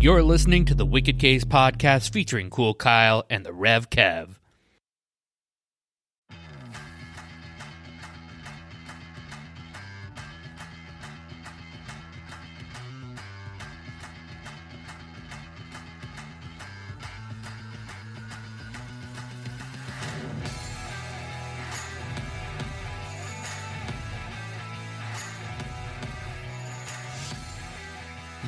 You're listening to the Wicked KS podcast featuring Cool Kyle and the Rev Kev.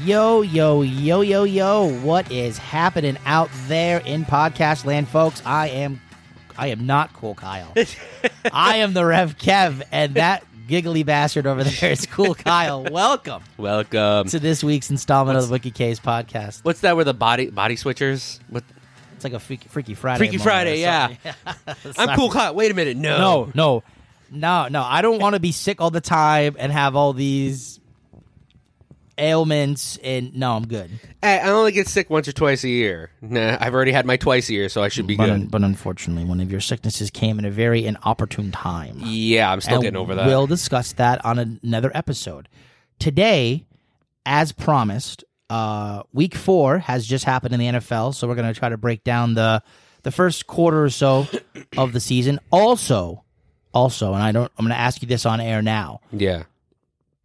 Yo, yo, yo, yo, yo. What is happening out there in podcast land, folks? I am I am not cool Kyle. I am the Rev Kev, and that giggly bastard over there is cool Kyle. Welcome Welcome. to this week's installment of the Wiki Case podcast. What's that with the body body switchers? What? It's like a freaky, freaky Friday. Freaky moment or Friday, yeah. something. I'm cool. Kyle. Wait a minute. No. No, no, no, no. I don't want to be sick all the time and have all these ailments. And no, I'm good. Hey, I only get sick once or twice a year. Nah, I've already had my twice a year, so I should be But, good. un- but unfortunately, one of your sicknesses came in a very inopportune time. yeah, I'm still And getting over that. We'll discuss that on another episode. Today, as promised, uh, week four has just happened in the NFL, so we're going to try to break down the the first quarter or so of the season. Also, also, and I don't, I'm going to ask you this on air now. yeah.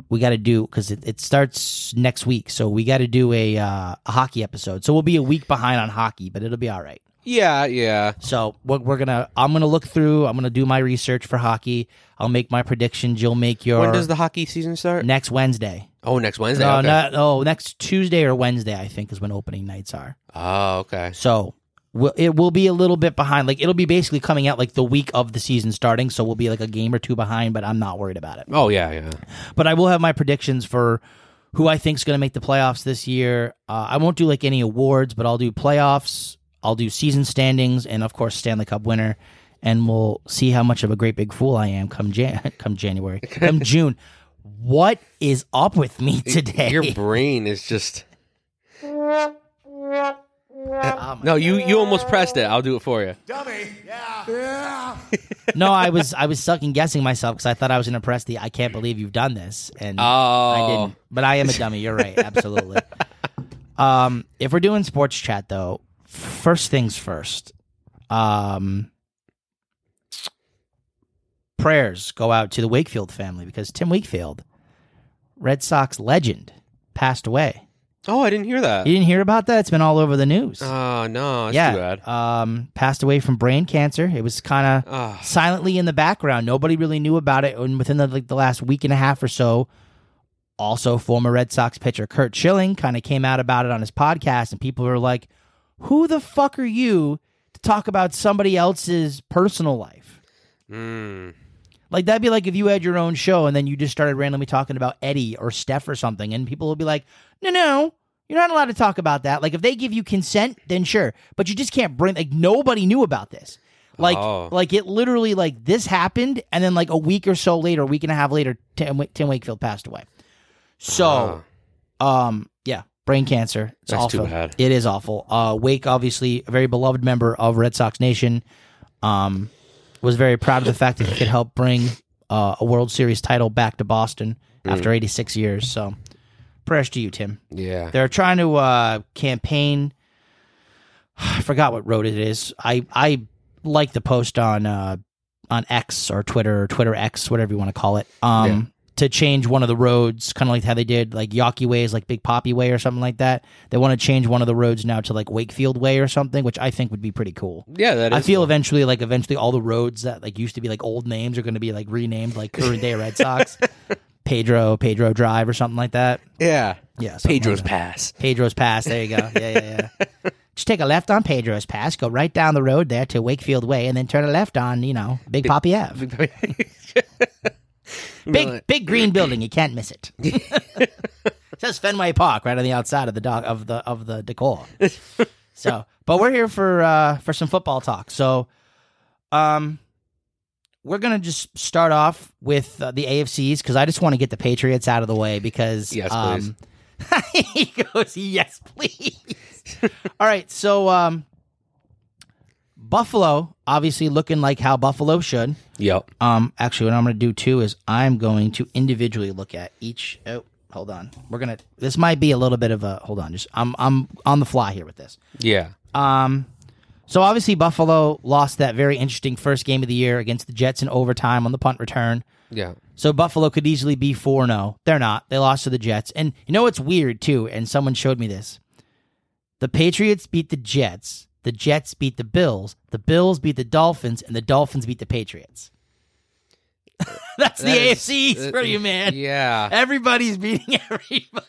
We got to do because it, it starts next week, so we got to do a uh, a hockey episode. So we'll be a week behind on hockey, but it'll be all right. Yeah, yeah. So we're, we're gonna. I'm gonna look through. I'm gonna do my research for hockey. I'll make my predictions. You'll make your When does the hockey season start? next Wednesday. Oh, next Wednesday. No, okay. not, oh, next Tuesday or Wednesday. I think is when opening nights are. Oh, okay. So we'll, it will be a little bit behind. Like it'll be basically coming out like the week of the season starting. So we'll be like a game or two behind. But I'm not worried about it. Oh, yeah, yeah. But I will have my predictions for who I think is going to make the playoffs this year. Uh, I won't do like any awards, but I'll do playoffs. I'll do season standings, and of course Stanley Cup winner. And we'll see how much of a great big fool I am come Jan- come January, come June. What is up with me today? Your brain is just. Oh, my No, you you almost pressed it. I'll do it for you. Dummy. Yeah. Yeah. no, I was I was second guessing myself because I thought I was going to press the I can't believe you've done this, and Oh, I didn't. But I am a dummy. You're right. Absolutely. um, if we're doing sports chat though, first things first. Um, prayers go out to the Wakefield family because Tim Wakefield, Red Sox legend, passed away. Oh, I didn't hear that. You didn't hear about that? It's been all over the news. Oh no, that's yeah. too bad. Um, passed away from brain cancer. It was kind of Ah. silently in the background. Nobody really knew about it. And within the like the last week and a half or so, also former Red Sox pitcher Curt Schilling kind of came out about it on his podcast, and people were like, "Who the fuck are you to talk about somebody else's personal life?" Mm. Like that'd be like if you had your own show and then you just started randomly talking about Eddie or Steph or something, and people would be like, "No, no, you're not allowed to talk about that." Like if they give you consent, then sure, but you just can't bring. Like nobody knew about this. Like, Oh. like it literally like this happened, and then like a week or so later, a week and a half later, Tim, Tim Wakefield passed away. So, um, yeah, brain cancer. It's That's awful. too bad. It is awful. Uh, Wake, obviously, a very beloved member of Red Sox Nation. Um, was very proud of the fact that he could help bring uh, a World Series title back to Boston after 86 years. So, prayers to you, Tim. Yeah. They're trying to uh, campaign. I forgot what road it is. I I like the post on uh, on X or Twitter or Twitter X, whatever you want to call it. Um, Yeah. To change one of the roads, kind of like how they did like Yawkey Way is like Big Papi Way or something like that. They want to change one of the roads now to like Wakefield Way or something, which I think would be pretty cool. Yeah, that is. I feel cool. eventually, like eventually, all the roads that like used to be like old names are going to be like renamed like current day Red Sox, Pedro, Pedro Drive or something like that. Yeah. Yeah, something like Pedro's pass. Pedro's Pass. There you go. Yeah, yeah, yeah. Just take a left on Pedro's Pass, go right down the road there to Wakefield Way, and then turn a left on, you know, Big Papi Ave. Big, big green building. You can't miss it. it says Fenway Park right on the outside of the dock of the of the decor. So, but we're here for uh for some football talk. So, um, we're gonna just start off with uh, the AFCs because I just want to get the Patriots out of the way because Yes, um, he goes, yes, please. All right, so um, Buffalo obviously looking like how Buffalo should. Yep. Um, actually, what I'm going to do too is I'm going to individually look at each. Oh, hold on. We're gonna. This might be a little bit of a. Hold on. Just I'm I'm on the fly here with this. Yeah. Um, so obviously Buffalo lost that very interesting first game of the year against the Jets in overtime on the punt return. Yeah. So Buffalo could easily be 4 0. They're not. They lost to the Jets. And you know what's weird, too? And someone showed me this. The Patriots beat the Jets. The Jets beat the Bills. The Bills beat the Dolphins. And the Dolphins beat the Patriots. That's the That is- AFC East uh, for you, man. Yeah. Everybody's beating everybody.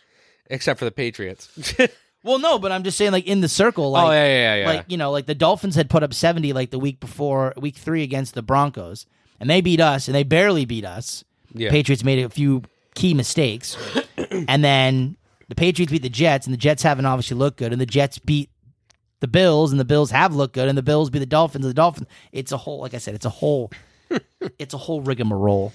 Except for the Patriots. Well, no, but I'm just saying, like, in the circle, oh, like, oh yeah, yeah, yeah. like you know, like the Dolphins had put up 70 like the week before, week three against the Broncos, and they beat us, and they barely beat us. yeah. Patriots made a few key mistakes, and then the Patriots beat the Jets, and the Jets haven't obviously looked good, and the Jets beat the Bills, and the Bills have looked good, and the Bills beat the Dolphins, and the Dolphins. It's a whole, like I said, it's a whole. it's a whole rigmarole.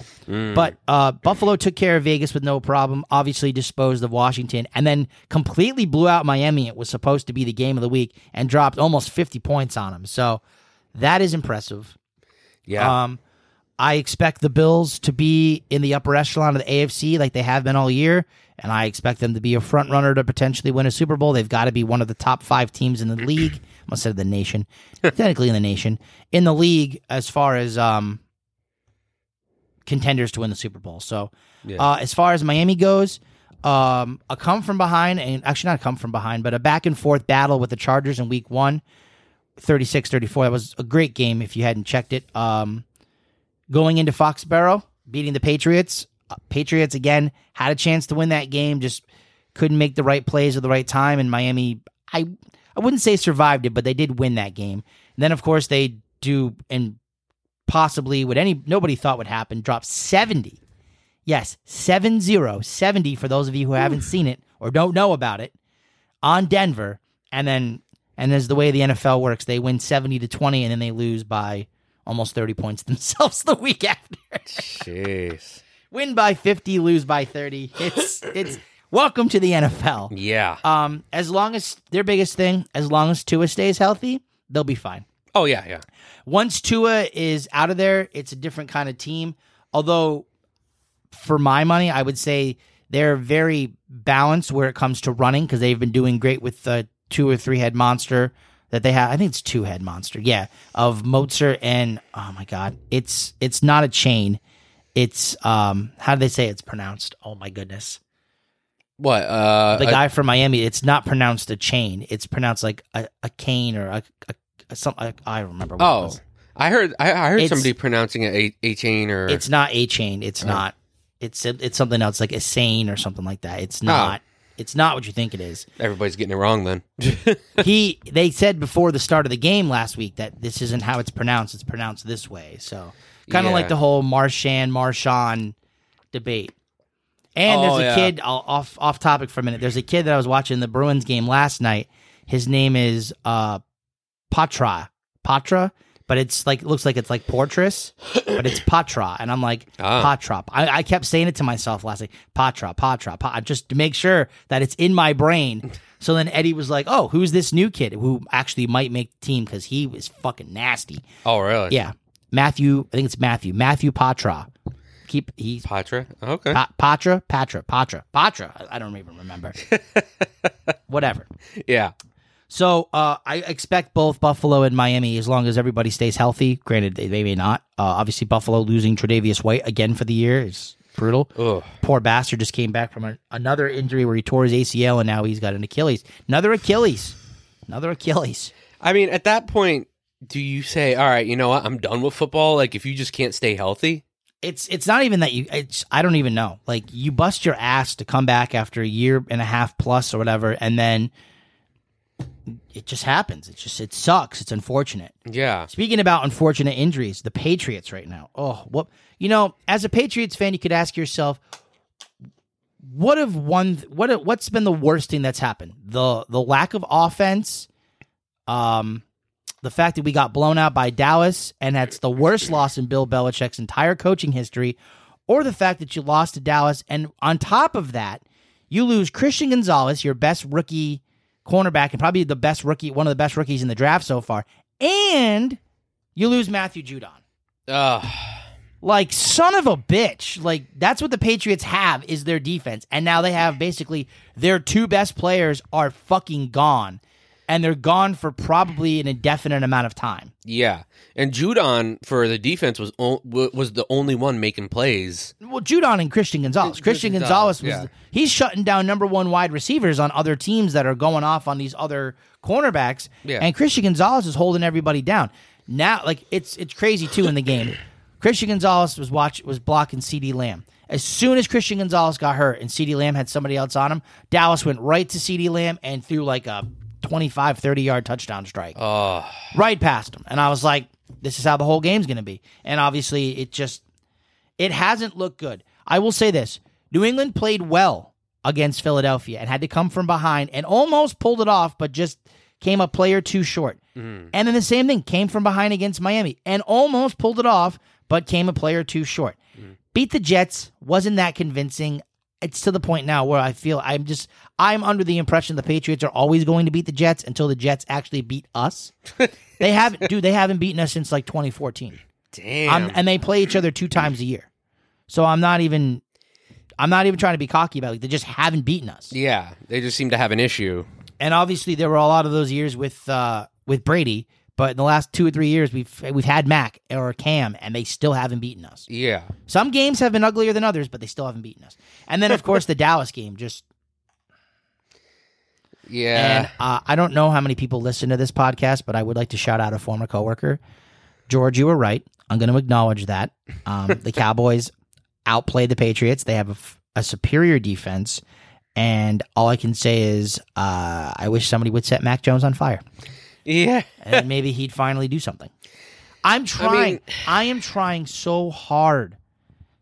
But uh, Buffalo took care of Vegas with no problem. Obviously, disposed of Washington, and then completely blew out Miami. It was supposed to be the game of the week, and dropped almost fifty points on them. So that is impressive. yeah. Um, I expect the Bills to be in the upper echelon of the AFC like they have been all year, and I expect them to be a front runner to potentially win a Super Bowl. They've got to be one of the top five teams in the league. I said the nation, technically in the nation, in the league as far as um contenders to win the Super Bowl. So, Yeah. uh, as far as Miami goes, um, a come from behind, and actually not a come from behind, but a back and forth battle with the Chargers in Week One. 36-34. That was a great game if you hadn't checked it. Um, going into Foxborough, beating the Patriots. Uh, Patriots again had a chance to win that game, just couldn't make the right plays at the right time. And Miami, I I wouldn't say survived it, but they did win that game. And then of course they do and possibly what any nobody thought would happen, drop 70. Yes, 7-0, 70 for those of you who haven't seen it or don't know about it on Denver. And then and as the way the NFL works, they win 70 to 20 and then they lose by almost 30 points themselves the week after. Jeez. Win by 50, lose by 30. It's it's welcome to the NFL. Yeah. Um as long as their biggest thing, as long as Tua stays healthy, they'll be fine. Oh yeah, yeah. Once Tua is out of there, it's a different kind of team. Although for my money, I would say they're very balanced where it comes to running because they've been doing great with the two or three head monster that they have. I think it's two head monster, yeah, of Mostert and oh my god, it's it's not a chain. It's um how do they say it's pronounced? Oh my goodness, What? Uh, the guy from Miami. It's not pronounced a chain. It's pronounced like a, a cane or a, a, a some. I I remember. What it oh. I heard. I, I heard It's- somebody pronouncing it a, a chain or. It's not a chain. It's not. It's it's something else like a sane or something like that. It's not. It's not what you think it is. Everybody's getting it wrong then. he they said before the start of the game last week that this isn't how it's pronounced. It's pronounced this way. So kind of Yeah. like the whole Marshan Marshawn debate. And there's Oh, a yeah. kid I'll- off off topic for a minute. There's a kid that I was watching the Bruins game last night. His name is uh Patra. Patra, but it's like looks like it's like Portress, but it's Patra, and I'm like Ah. Patra. I, I kept saying it to myself last night. Patra, Patra, pa, just to make sure that it's in my brain. So then Eddie was like, "Oh, who's this new kid who actually might make the team because he was fucking nasty." oh really? Yeah, Matthew. I think it's Matthew. Matthew Patra. Keep he's Patra. Okay. Pa- Patra, Patra, Patra, Patra. I, don't even remember. Whatever. yeah. So uh, I expect both Buffalo and Miami as long as everybody stays healthy. Granted, they, they may not. Uh, obviously, Buffalo losing Tre'Davious White again for the year is brutal. Ugh. Poor bastard just came back from a, another injury where he tore his ACL and now he's got an Achilles. Another Achilles. Another Achilles. I mean, at that point, do you say, "All right, you know what? I'm done with football." Like, if you just can't stay healthy. It's it's not even that you. It's I don't even know. Like you bust your ass to come back after a year and a half plus or whatever, and then it just happens. It just it sucks. It's unfortunate. Yeah. Speaking about unfortunate injuries, the Patriots right now. Oh, what you know, as a Patriots fan, you could ask yourself, what have one what what's been the worst thing that's happened? The the lack of offense, um, the fact that we got blown out by Dallas, and that's the worst loss in Bill Belichick's entire coaching history, or the fact that you lost to Dallas, and on top of that, you lose Christian Gonzalez, your best rookie cornerback, and probably the best rookie, one of the best rookies in the draft so far, and you lose Matthew Judon. Ugh. Like son of a bitch. Like that's what the Patriots have is their defense. And now they have basically their two best players are fucking gone. And they're gone for probably an indefinite amount of time. Yeah, and Judon for the defense was o- was the only one making plays. Well, Judon and Christian Gonzalez. Christian Gonzalez, Gonzalez was yeah. he's shutting down number one wide receivers on other teams that are going off on these other cornerbacks. Yeah. And Christian Gonzalez is holding everybody down. Now like it's it's crazy too in the game. Christian Gonzalez was watch was blocking CeeDee Lamb. As soon as Christian Gonzalez got hurt and CeeDee Lamb had somebody else on him, Dallas went right to CeeDee Lamb and threw like a 25, 30 yard touchdown strike Oh, right past him. And I was like, this is how the whole game's going to be. And obviously, it just it hasn't looked good. I will say this: New England played well against Philadelphia and had to come from behind and almost pulled it off, but just came a player too short. Mm-hmm. And then the same thing came from behind against Miami and almost pulled it off, but came a player too short. Mm. Beat the Jets wasn't that convincing. It's to the point now where I feel I'm just I'm under the impression the Patriots are always going to beat the Jets until the Jets actually beat us. they haven't, dude. They haven't beaten us since like 2014. damn! I'm, and they play each other two times a year. So I'm not even I'm not even trying to be cocky about it. They just haven't beaten us. yeah, they just seem to have an issue. And obviously there were a lot of those years with uh with Brady, but in the last 2 or 3 years we've we've had Mac or Cam and they still haven't beaten us. Yeah, Some games have been uglier than others, but they still haven't beaten us. And then of course the Dallas game just yeah. And uh, I don't know how many people listen to this podcast, but I would like to shout out a former coworker. George, you were right. I'm going to acknowledge that. Um, the Cowboys outplayed the Patriots. They have a, f- a superior defense. And all I can say is, uh, I wish somebody would set Mac Jones on fire, yeah, and maybe he'd finally do something. I'm trying. I am trying so hard,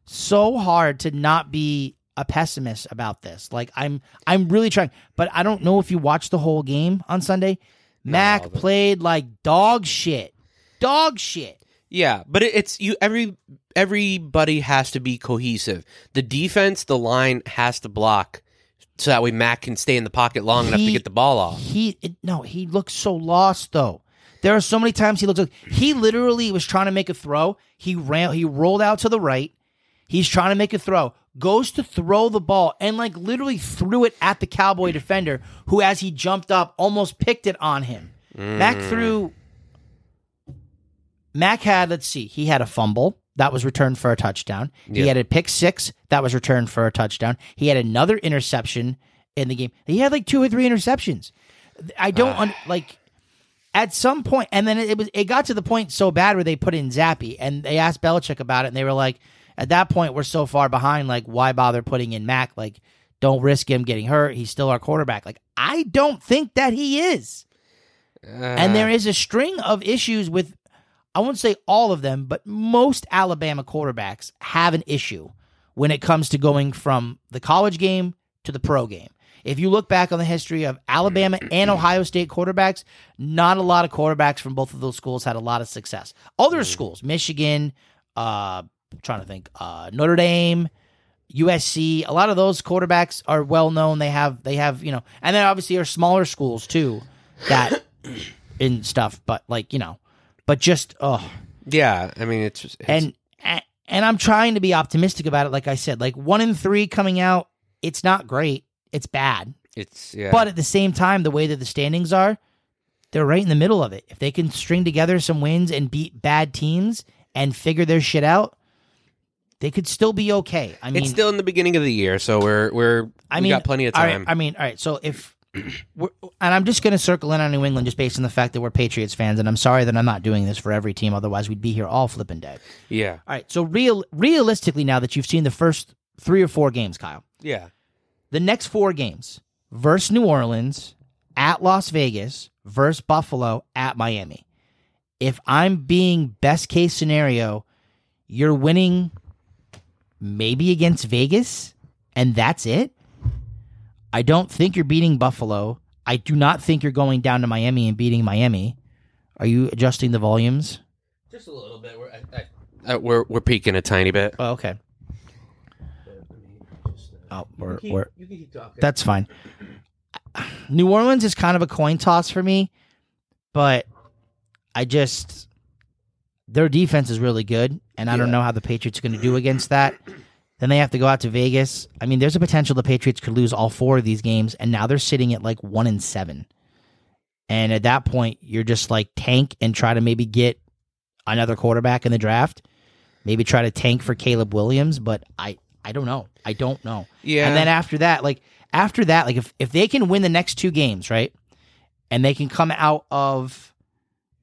so hard to not be a pessimist about this. Like I'm, I'm really trying. But I don't know if you watched the whole game on Sunday. Mac but- played like dog shit, dog shit. yeah. But it's you. Every everybody has to be cohesive. The defense, the line has to block, so that way Mac can stay in the pocket long enough to get the ball off. He it, no, he looks so lost though. There are so many times he looks like he literally was trying to make a throw. He ran, he rolled out to the right. He's trying to make a throw, goes to throw the ball, and like literally threw it at the Cowboy defender, who, as he jumped up, almost picked it on him. Mac mm. threw. Mac had, let's see, he had a fumble that was returned for a touchdown. He Yeah. had a pick six that was returned for a touchdown. He had another interception in the game. He had like two or three interceptions. I don't ah. un- like at some point, and then it, was it got to the point so bad where they put in Zappe, and they asked Belichick about it, and they were like, at that point we're so far behind, like why bother putting in Mac? Like, don't risk him getting hurt. He's still our quarterback. Like, I don't think that he is. Ah. And there is a string of issues with, I won't say all of them, but most Alabama quarterbacks have an issue when it comes to going from the college game to the pro game. If you look back on the history of Alabama and Ohio State quarterbacks, not a lot of quarterbacks from both of those schools had a lot of success. Other schools, Michigan, uh, I'm trying to think, uh, Notre Dame, USC, a lot of those quarterbacks are well known. They have they have, you know, and then obviously are smaller schools too that in stuff, but like, you know, but just oh Yeah, I mean it's, it's and and I'm trying to be optimistic about it like I said. Like 1 in 3 coming out, it's not great. It's bad. it's yeah. But at the same time, the way that the standings are, they're right in the middle of it. If they can string together some wins and beat bad teams and figure their shit out, they could still be okay. I mean, it's still in the beginning of the year, so we're we're I we mean, got plenty of right, time. I mean, all right. So if, and I'm just going to circle in on New England just based on the fact that we're Patriots fans, and I'm sorry that I'm not doing this for every team. Otherwise, we'd be here all flipping day. yeah, All right. So real, realistically, now that you've seen the first three or four games, Kyle, yeah, the next four games versus New Orleans, at Las Vegas, versus Buffalo, at Miami. If I'm being best case scenario, you're winning maybe against Vegas, and that's it. I don't think you're beating Buffalo. I do not think you're going down to Miami and beating Miami. Are you adjusting the volumes? just a little bit. We're I, I, uh, we're we're peaking a tiny bit. Oh, okay. Oh, we're, we're, keep talking. That's fine. New Orleans is kind of a coin toss for me, but I just their defense is really good, and I don't know how the Patriots are going to do against that. Then they have to go out to Vegas. I mean, there's a potential the Patriots could lose all four of these games, and now they're sitting at like one and seven. And at that point, you're just like tank and try to maybe get another quarterback in the draft. Maybe try to tank for Caleb Williams, but I I don't know. I don't know. Yeah. And then after that, like after that, like if if they can win the next two games, right, and they can come out of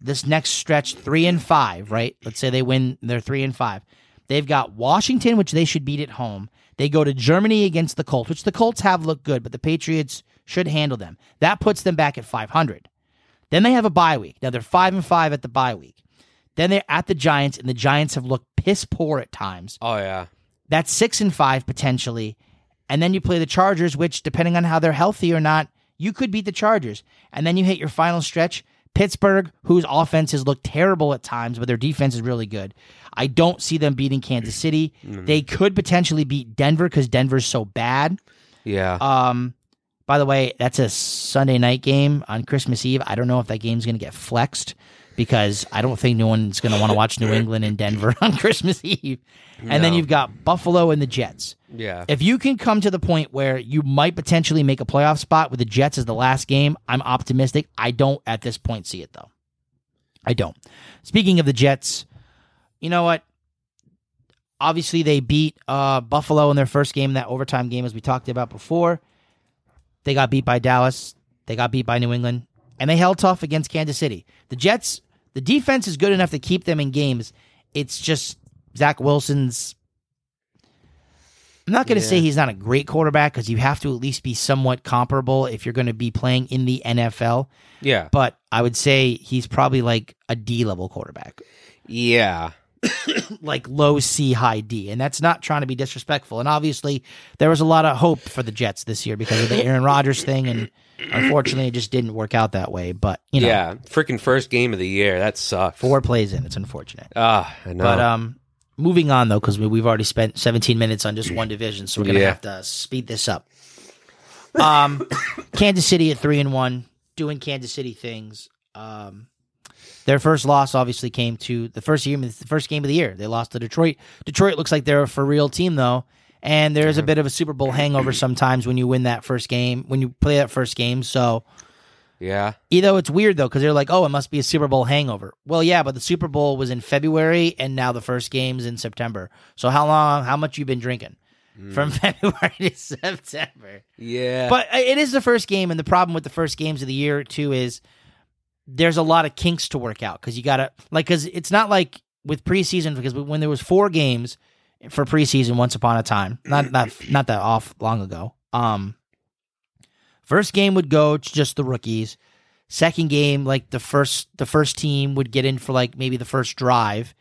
this next stretch three and five, right? Let's say they win, they're three and five. They've got Washington, which they should beat at home. They go to Germany against the Colts, which the Colts have looked good, but the Patriots should handle them. That puts them back at 500. Then they have a bye week. Now they're five and five at the bye week. Then they're at the Giants, and the Giants have looked piss poor at times. oh yeah. That's six and five potentially. And then you play the Chargers, which, depending on how they're healthy or not, you could beat the Chargers. And then you hit your final stretch. Pittsburgh, whose offense has looked terrible at times, but their defense is really good. I don't see them beating Kansas City. They could potentially beat Denver because Denver's so bad. Yeah. Um, by the way, that's a Sunday night game on Christmas Eve. I don't know if that game's going to get flexed because I don't think no one's going to want to watch New England and Denver on Christmas Eve. And then you've got Buffalo and the Jets. yeah. If you can come to the point where you might potentially make a playoff spot with the Jets as the last game, I'm optimistic. I don't at this point see it though. I don't. Speaking of the Jets, you know what? Obviously, they beat uh, Buffalo in their first game, that overtime game, as we talked about before. They got beat by Dallas. They got beat by New England, and they held tough against Kansas City. The Jets, the defense is good enough to keep them in games. It's just Zach Wilson's. I'm not going to Yeah. say he's not a great quarterback because you have to at least be somewhat comparable if you're going to be playing in the NFL. yeah. But I would say he's probably like a D level quarterback Yeah. like low C, high D. And that's not trying to be disrespectful. And obviously, there was a lot of hope for the Jets this year because of the Aaron Rodgers thing. And unfortunately, it just didn't work out that way. But, you know, yeah. Freaking first game of the year. That sucks. four plays in. It's unfortunate. Ah, I know. But um, moving on, though, because we, we've already spent 17 minutes on just one division. So we're going to Yeah. have to speed this up. Um, Kansas City at 3 and 1, doing Kansas City things. Um, their first loss obviously came to the first game, the first game of the year. They lost to Detroit. Detroit looks like they're a for real team though, and there's a bit of a Super Bowl hangover sometimes when you win that first game, when you play that first game. So, yeah. either it's weird though because they're like, oh, it must be a Super Bowl hangover. Well, yeah, but the Super Bowl was in February, and now the first game's in September. So how long? How much you been drinking from February to September? Yeah. But uh, it is the first game, and the problem with the first games of the year too is there's a lot of kinks to work out because you gotta like because it's not like with preseason because when there was four games for preseason once upon a time, not not not that off long ago. Um, first game would go to just the rookies. Second game, like the first the first team would get in for like maybe the first drive.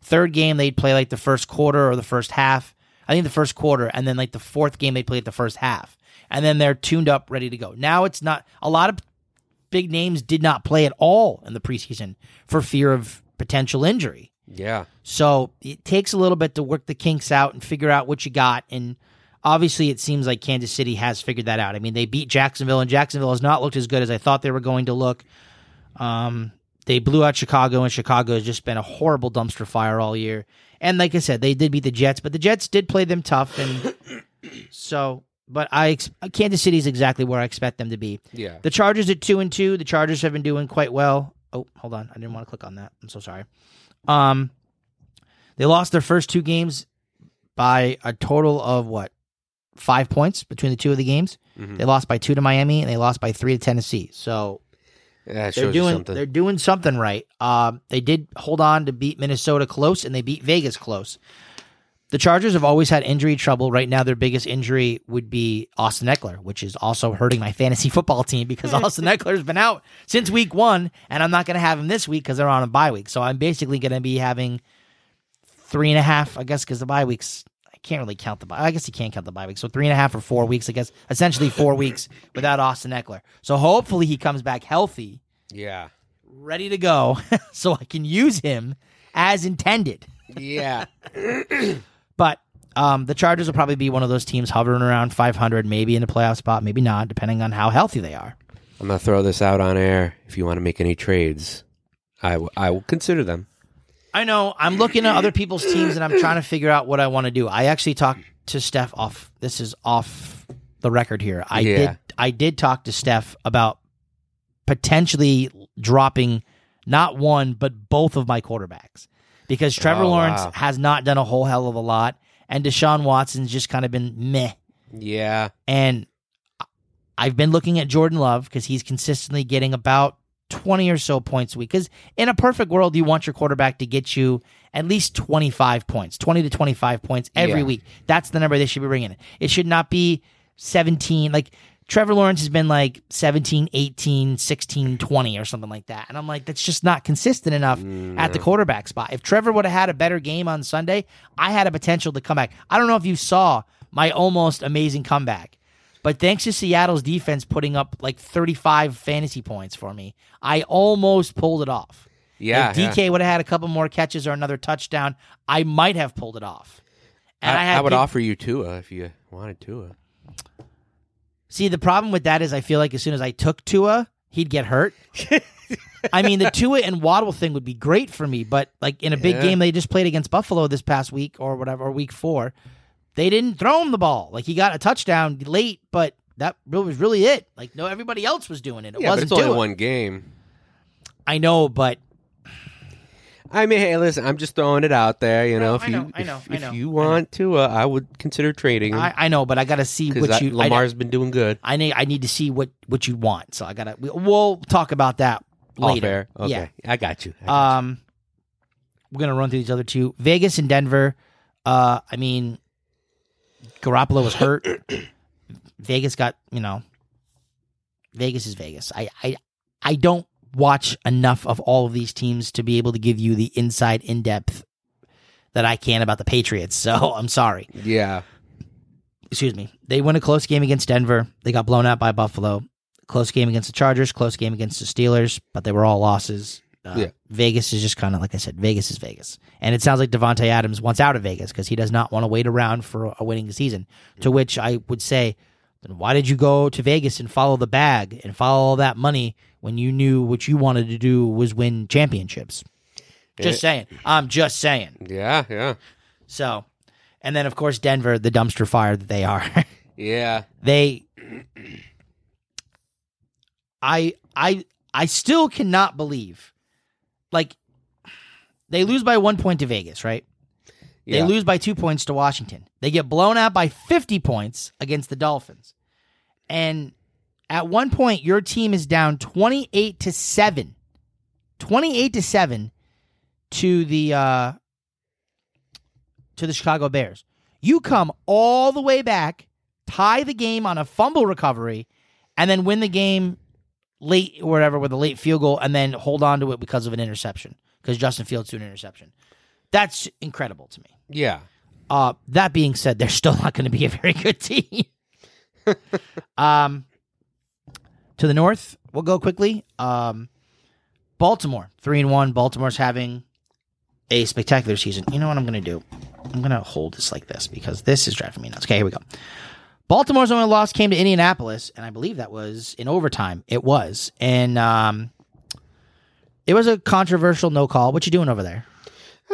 Third game they'd play like the first quarter or the first half. I think the first quarter, and then like the fourth game they play at the first half, and then they're tuned up, ready to go. Now it's not a lot of big names did not play at all in the preseason for fear of potential injury. Yeah. So it takes a little bit to work the kinks out and figure out what you got. And obviously, it seems like Kansas City has figured that out. I mean, they beat Jacksonville, and Jacksonville has not looked as good as I thought they were going to look. Um, they blew out Chicago, and Chicago has just been a horrible dumpster fire all year. And like I said, they did beat the Jets, but the Jets did play them tough, and so. But I Kansas City is exactly where I expect them to be. Yeah. The Chargers at two and two. The Chargers have been doing quite well. Oh, hold on, I didn't want to click on that. I'm so sorry. Um, they lost their first two games by a total of what five points between the two of the games. Mhm. They lost by two to Miami and they lost by three to Tennessee. So Yeah, they're doing something. they're doing something right. Um, they did hold on to beat Minnesota close and they beat Vegas close. The Chargers have always had injury trouble. Right now, their biggest injury would be Austin Ekeler, which is also hurting my fantasy football team because Austin Ekeler's been out since week one, and I'm not going to have him this week because they're on a bye week. So I'm basically going to be having three and a half, I guess, because the bye weeks. I can't really count the bye. I guess you can't count the bye week. So three and a half or four weeks, I guess, essentially four weeks without Austin Ekeler. So hopefully he comes back healthy yeah. ready to go so I can use him as intended. Yeah. But um, the Chargers will probably be one of those teams hovering around 500, maybe in a playoff spot, maybe not, depending on how healthy they are. I'm gonna throw this out on air. If you want to make any trades, I, w- I will consider them. I know. I'm looking at other people's teams and I'm trying to figure out what I want to do. I actually talked to Steph off. This is off the record here. I Yeah. did. I did talk to Steph about potentially dropping not one but both of my quarterbacks because Trevor Oh, Lawrence wow. has not done a whole hell of a lot, and Deshaun Watson's just kind of been meh. Yeah. And I've been looking at Jordan Love because he's consistently getting about 20 or so points a week. Because in a perfect world, you want your quarterback to get you at least 25 points, 20 to 25 points every Yeah. week. That's the number they should be bringing in. It should not be 17. Like Trevor Lawrence has been like 17, 18, 16, 20 or something like that. And I'm like, that's just not consistent enough mm, at the quarterback spot. If Trevor would have had a better game on Sunday, I had a potential to come back. I don't know if you saw my almost amazing comeback. But thanks to Seattle's defense putting up like 35 fantasy points for me, I almost pulled it off. Yeah. if yeah. DK would have had a couple more catches or another touchdown, I might have pulled it off. And I, I, had I would peop- offer you Tua if you wanted Tua. See, the problem with that is I feel like as soon as I took Tua, he'd get hurt. I mean, the Tua and Waddle thing would be great for me, but like in a big Yeah. game they just played against Buffalo this past week or whatever, or week four, they didn't throw him the ball. Like he got a touchdown late, but that was really it. Like no, everybody else was doing it. It Yeah, wasn't it's only Tua. one game. I know, but I mean, hey, listen, I'm just throwing it out there. You know, No, if I you know, I if, know, if you want Tua, I would consider trading him I, I know, but I got to see what you. I, Lamar's been doing good. I need. I need to see what what you want. So I gotta. we- We'll talk about that later. Okay, Yeah. I got you. Got Um, we're gonna run through these other two. Vegas and Denver. Uh, I mean, Garoppolo was hurt. Vegas got you know. Vegas is Vegas. I I I don't watch enough of all of these teams to be able to give you the inside in depth that I can about the Patriots. So I'm sorry. yeah. Excuse me. They won a close game against Denver. They got blown out by Buffalo. Close game against the Chargers. Close game against the Steelers. But they were all losses. Uh, Yeah. Vegas is just kind of like I said. Vegas is Vegas, and it sounds like Davante Adams wants out of Vegas because he does not want to wait around for a winning season. To which I would say, then why did you go to Vegas and follow the bag and follow all that money when you knew what you wanted to do was win championships? Just eh. saying. I'm just saying. Yeah, yeah, So, and then of course Denver, the dumpster fire that they are. yeah. they I I I still cannot believe like they lose by 1 point to Vegas, right? They yeah. lose by 2 points to Washington. They get blown out by 50 points against the Dolphins. And at one point your team is down 28 to 7. 28 to 7 to the uh to the Chicago Bears. You come all the way back, tie the game on a fumble recovery, and then win the game late or whatever with a late field goal, and then hold on to it because of an interception because Justin Fields threw an interception. That's incredible to me. yeah. Uh, that being said, they're still not going to be a very good team. um, to the north, we'll go quickly. Um, Baltimore, three and one. Baltimore's having a spectacular season. You know what I'm going to do? I'm going to hold this like this because this is driving me nuts. Okay, here we go. Baltimore's only loss came to Indianapolis, and I believe that was in overtime. It was, and um, it was a controversial no call. What you doing over there?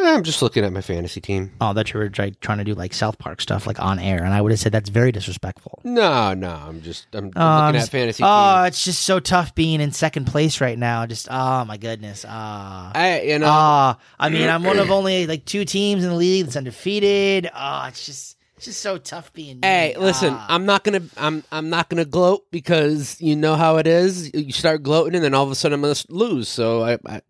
I'm just looking at my fantasy team. Oh, that you were try- trying to do like South Park stuff, like on air, and I would have said that's very disrespectful. No, no. I'm just I'm Oh, I'm looking just- at fantasy. Oh, teams. it's just so tough being in second place right now. Just oh my goodness. Ah, I you know ah. I mean, I'm one of only like two teams in the league that's undefeated. Oh, it's just it's just so tough being. Hey, me. listen, Ah. I'm not gonna I'm I'm not gonna gloat because you know how it is. You start gloating and then all of a sudden I'm gonna lose. So I, I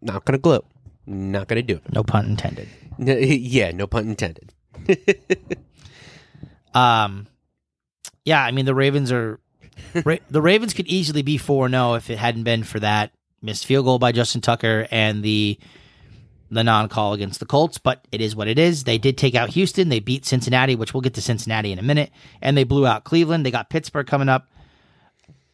not gonna gloat. Not gonna do it. no pun intended. N- yeah, no pun intended. Um, yeah, I mean the Ravens are Ra- the Ravens could easily be four 0 if it hadn't been for that missed field goal by Justin Tucker and the the non call against the Colts. But it is what it is. They did take out Houston. They beat Cincinnati, which we'll get to Cincinnati in a minute, and they blew out Cleveland. They got Pittsburgh coming up.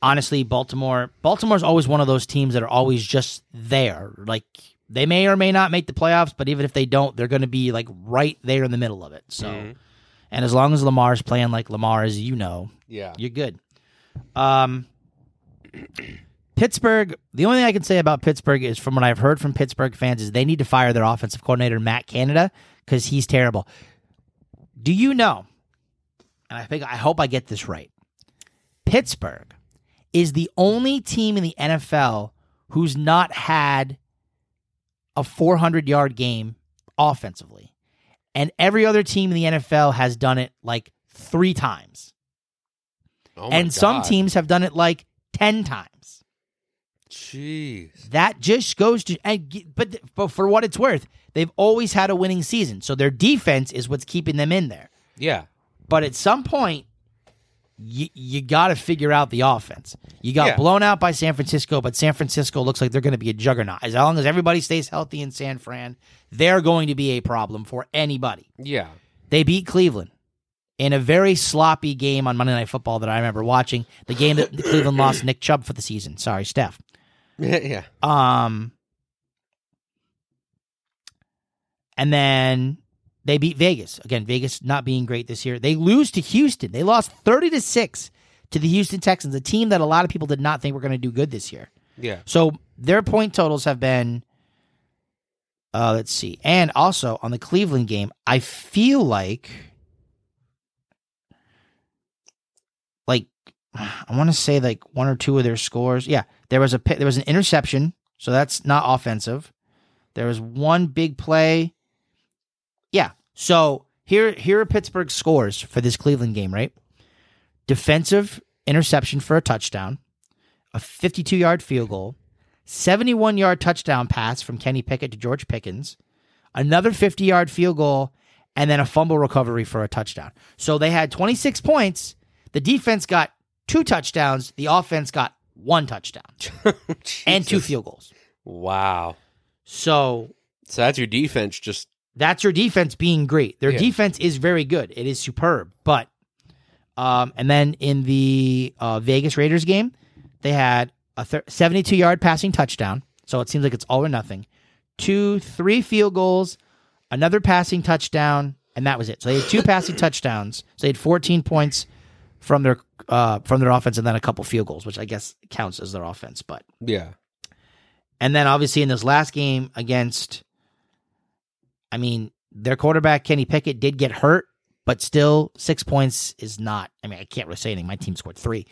Honestly, Baltimore Baltimore's always one of those teams that are always just there. Like they may or may not make the playoffs, but even if they don't, they're going to be like right there in the middle of it. So. Mhm. And as long as Lamar's playing like Lamar, as you know, Yeah. you're good. Um, Pittsburgh, the only thing I can say about Pittsburgh is from what I've heard from Pittsburgh fans is they need to fire their offensive coordinator, Matt Canada, because he's terrible. Do you know, and I think I hope I get this right, Pittsburgh is the only team in the NFL who's not had a 400 yard game offensively. And every other team in the NFL has done it like three times. Oh and some teams have done it like 10 times. Jeez. That just goes to, and, but, but for what it's worth, they've always had a winning season. So their defense is what's keeping them in there. Yeah. But at some point, you, you got to figure out the offense. You got Yeah. blown out by San Francisco, but San Francisco looks like they're going to be a juggernaut. As long as everybody stays healthy in San Fran, they're going to be a problem for anybody. Yeah. They beat Cleveland in a very sloppy game on Monday Night Football that I remember watching. The game that Cleveland lost Nick Chubb for the season. Sorry, Steph. yeah. Um, and then they beat Vegas again. Vegas not being great this year. They lose to Houston. They lost thirty to six to the Houston Texans, a team that a lot of people did not think were going to do good this year. Yeah. So their point totals have been. Uh, let's see, and also on the Cleveland game, I feel like, like, I want to say like one or two of their scores. Yeah, there was a there was an interception, so that's not offensive. There was one big play. Yeah, so here here are Pittsburgh's scores for this Cleveland game, right? Defensive interception for a touchdown, a 52 yard field goal, 71 yard touchdown pass from Kenny Pickett to George Pickens, another 50 yard field goal, and then a fumble recovery for a touchdown. So they had 26 points. The defense got two touchdowns. The offense got one touchdown oh, and two field goals. Wow. So So that's your defense just that's your defense being great. Their Yeah. defense is very good. It is superb. But um, and then in the uh, Vegas Raiders game, they had a thir- 72 yard passing touchdown. So it seems like it's all or nothing. Two, three field goals, another passing touchdown, and that was it. So they had two passing touchdowns. So they had 14 points from their uh, from their offense, and then a couple field goals, which I guess counts as their offense. But yeah. and then obviously in this last game against, I mean, their quarterback, Kenny Pickett, did get hurt, but still six points is not, I mean, I can't really say anything. My team scored three.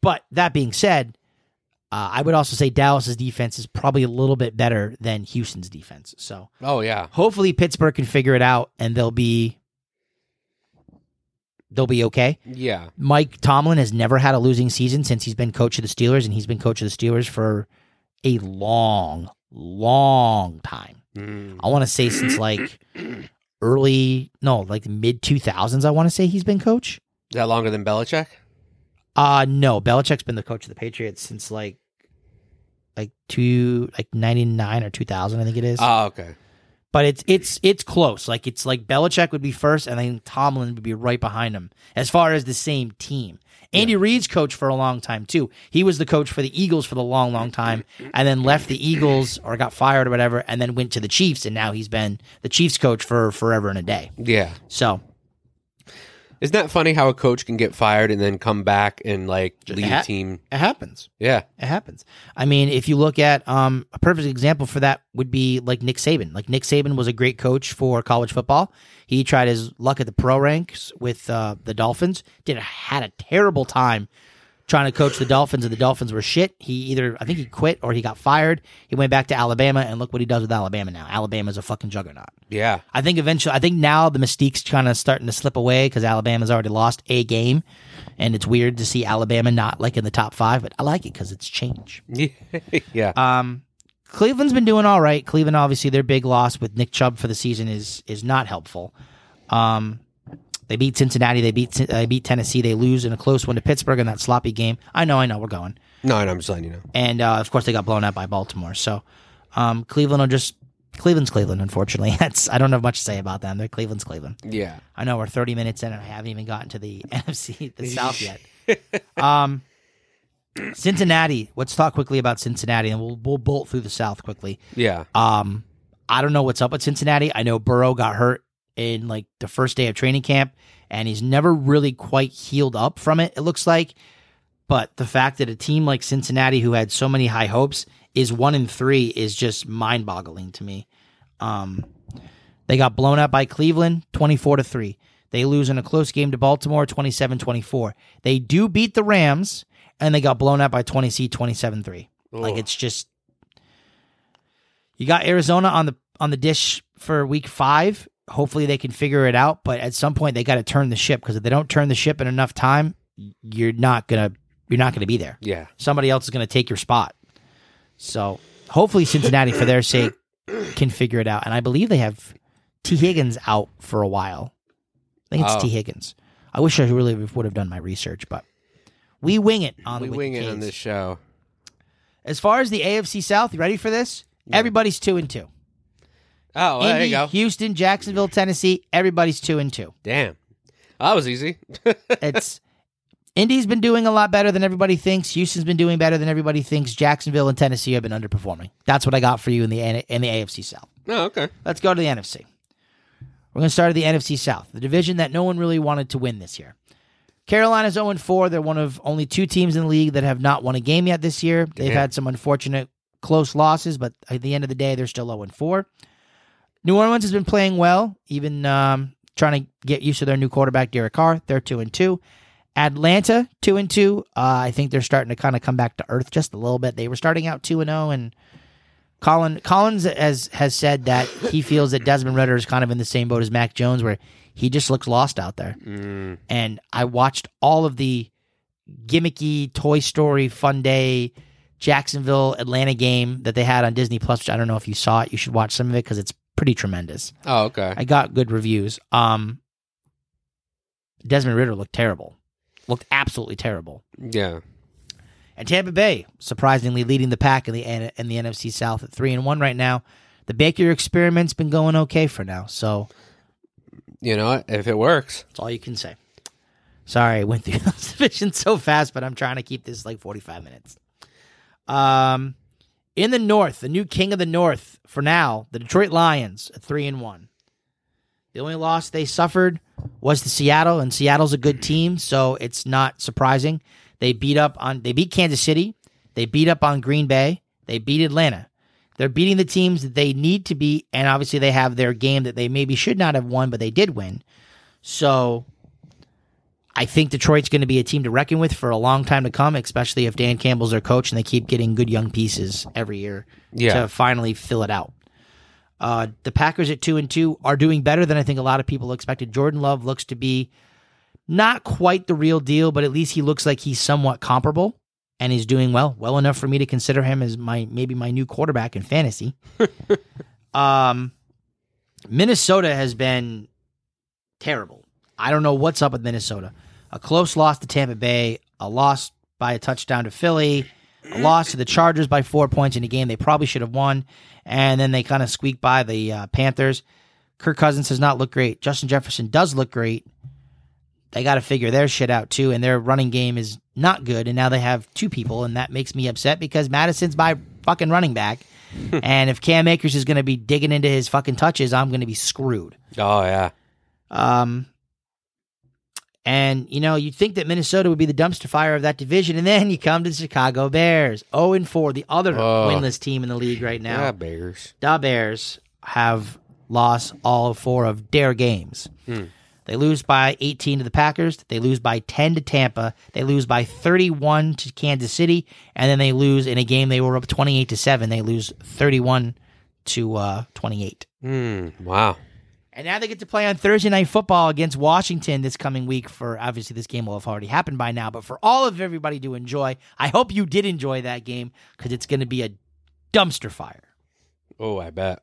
But that being said, uh, I would also say Dallas's defense is probably a little bit better than Houston's defense. So Oh yeah. hopefully Pittsburgh can figure it out and they'll be they'll be okay. Yeah. Mike Tomlin has never had a losing season since he's been coach of the Steelers, and he's been coach of the Steelers for a long, long time. Mm. I want to say since like early, no, like mid 2000s, I want to say he's been coach. Is that longer than Belichick? Uh, no, Belichick's been the coach of the Patriots since like, like two, like 99 or 2000, I think it is. Oh, okay. But it's it's it's close. Like it's like Belichick would be first, and then Tomlin would be right behind him as far as the same team. Andy Reid's coach for a long time too. He was the coach for the Eagles for the long, long time, and then left the Eagles or got fired or whatever, and then went to the Chiefs, and now he's been the Chiefs coach for forever and a day. Yeah. So Isn't that funny how a coach can get fired and then come back and like lead ha- a team? it happens. Yeah. It happens. I mean, if you look at um, a perfect example for that would be like Nick Saban. Like Nick Saban was a great coach for college football. He tried his luck at the pro ranks with uh, the Dolphins. Did a, had a terrible time trying to coach the Dolphins, and the Dolphins were shit. He either I think he quit or he got fired. He went back to Alabama, and look what he does with Alabama now. Alabama's a fucking juggernaut. Yeah. I think eventually, I think now the mystique's kind of starting to slip away because Alabama's already lost a game, and it's weird to see Alabama not like in the top five. But I like it because it's change. yeah. Um, Cleveland's been doing all right. Cleveland, obviously, their big loss with Nick Chubb for the season is is not helpful. Um, they beat Cincinnati. They beat they beat Tennessee. They lose in a close one to Pittsburgh in that sloppy game. I know, I know, we're going. No, no, I'm just letting you know. And uh, of course, they got blown out by Baltimore. So um, Cleveland will just Cleveland's Cleveland. Unfortunately, that's I don't have much to say about them. They're Cleveland's Cleveland. Yeah. I know we're 30 minutes in and I haven't even gotten to the NFC, the South yet. Um, Cincinnati. Let's talk quickly about Cincinnati, and we'll we'll bolt through the South quickly. Yeah. Um, I don't know what's up with Cincinnati. I know Burrow got hurt in like the first day of training camp, and he's never really quite healed up from it. It looks like. But the fact that a team like Cincinnati, who had so many high hopes, is one in three is just mind boggling to me. Um, they got blown out by Cleveland 24 to 3. They lose in a close game to Baltimore 27 24. They do beat the Rams and they got blown out by 20 C 27 3. Like it's just you got Arizona on the on the dish for week 5. Hopefully they can figure it out, but at some point they got to turn the ship because if they don't turn the ship in enough time, you're not going to you're not to be there Yeah. somebody else is going to take your spot. So hopefully Cincinnati, for their sake, can figure it out. And I believe they have Tee Higgins out for a while. I think it's Oh. Tee Higgins. I wish I really would have done my research, but we wing it on We the wing it on this show. As far as the AFC South, you ready for this? Everybody's two and two. Oh, there Indy, you go. Houston, Jacksonville, Tennessee. Everybody's two and two. Damn. That was easy. It's Indy's been doing a lot better than everybody thinks. Houston's been doing better than everybody thinks. Jacksonville and Tennessee have been underperforming. That's what I got for you in the in the AFC South. oh, okay. Let's go to the NFC. We're going to start at the NFC South, the division that no one really wanted to win this year. Carolina's 0 4. They're one of only two teams in the league that have not won a game yet this year. They've had some unfortunate close losses, but at the end of the day, they're still 0 4. New Orleans has been playing well, even um, trying to get used to their new quarterback, Derek Carr. They're 2 and 2. Atlanta, 2 and 2. Uh, I think they're starting to kind of come back to earth just a little bit. They were starting out 2 and 0 and Colin Collins has has said that he feels that Desmond Ridder is kind of in the same boat as Mac Jones, where he just looks lost out there. Mm. And I watched all of the gimmicky Toy Story Fun Day Jacksonville Atlanta game that they had on Disney Plus. Which I don't know if you saw it. You should watch some of it because it's pretty tremendous. Oh, okay. I got good reviews. Um, Desmond Ridder looked terrible. Looked absolutely terrible. Yeah. And Tampa Bay, surprisingly leading the pack in the in the NFC South at three and one right now. The Baker experiment's been going okay for now, so You know? If it works. that's all you can say. Sorry, I went through the division so fast, but I'm trying to keep this like 45 minutes. Um, in the North, the new king of the North for now, the Detroit Lions at three and one. The only loss they suffered was to Seattle, and Seattle's a good team, so it's not surprising. They beat up on they beat Kansas City, they beat up on Green Bay, they beat Atlanta. They're beating the teams that they need to beat, and obviously they have their game that they maybe should not have won, but they did win. So I think Detroit's going to be a team to reckon with for a long time to come, especially if Dan Campbell's their coach and they keep getting good young pieces every year Yeah. to finally fill it out. Uh, the Packers at two and two are doing better than I think a lot of people expected. Jordan Love looks to be not quite the real deal, but at least he looks like he's somewhat comparable and he's doing well, well enough for me to consider him as my maybe my new quarterback in fantasy. um, Minnesota has been terrible. I don't know what's up with Minnesota. A close loss to Tampa Bay, a loss by a touchdown to Philly, a loss to the Chargers by four points in a game they probably should have won, and then they kind of squeaked by the uh, Panthers. Kirk Cousins does not look great. Justin Jefferson does look great. They got to figure their shit out too, and their running game is not good. And now they have two people, and that makes me upset because Mattison's my fucking running back. and if Cam Akers is going to be digging into his fucking touches, I'm going to be screwed. Oh, yeah. Um, and you know, you'd think that Minnesota would be the dumpster fire of that division, and then you come to the Chicago Bears, zero and four, the other Oh. winless team in the league right now. Yeah, Bears. Da Bears have lost all four of their games. Hmm. They lose by 18 to the Packers. They lose by 10 to Tampa. They lose by 31 to Kansas City, and then they lose in a game they were up 28 to seven. They lose 31 to uh, 28. Mm, wow. And now they get to play on Thursday night football against Washington this coming week. For obviously this game will have already happened by now, but for all of everybody to enjoy, I hope you did enjoy that game because it's going to be a dumpster fire. Oh, I bet.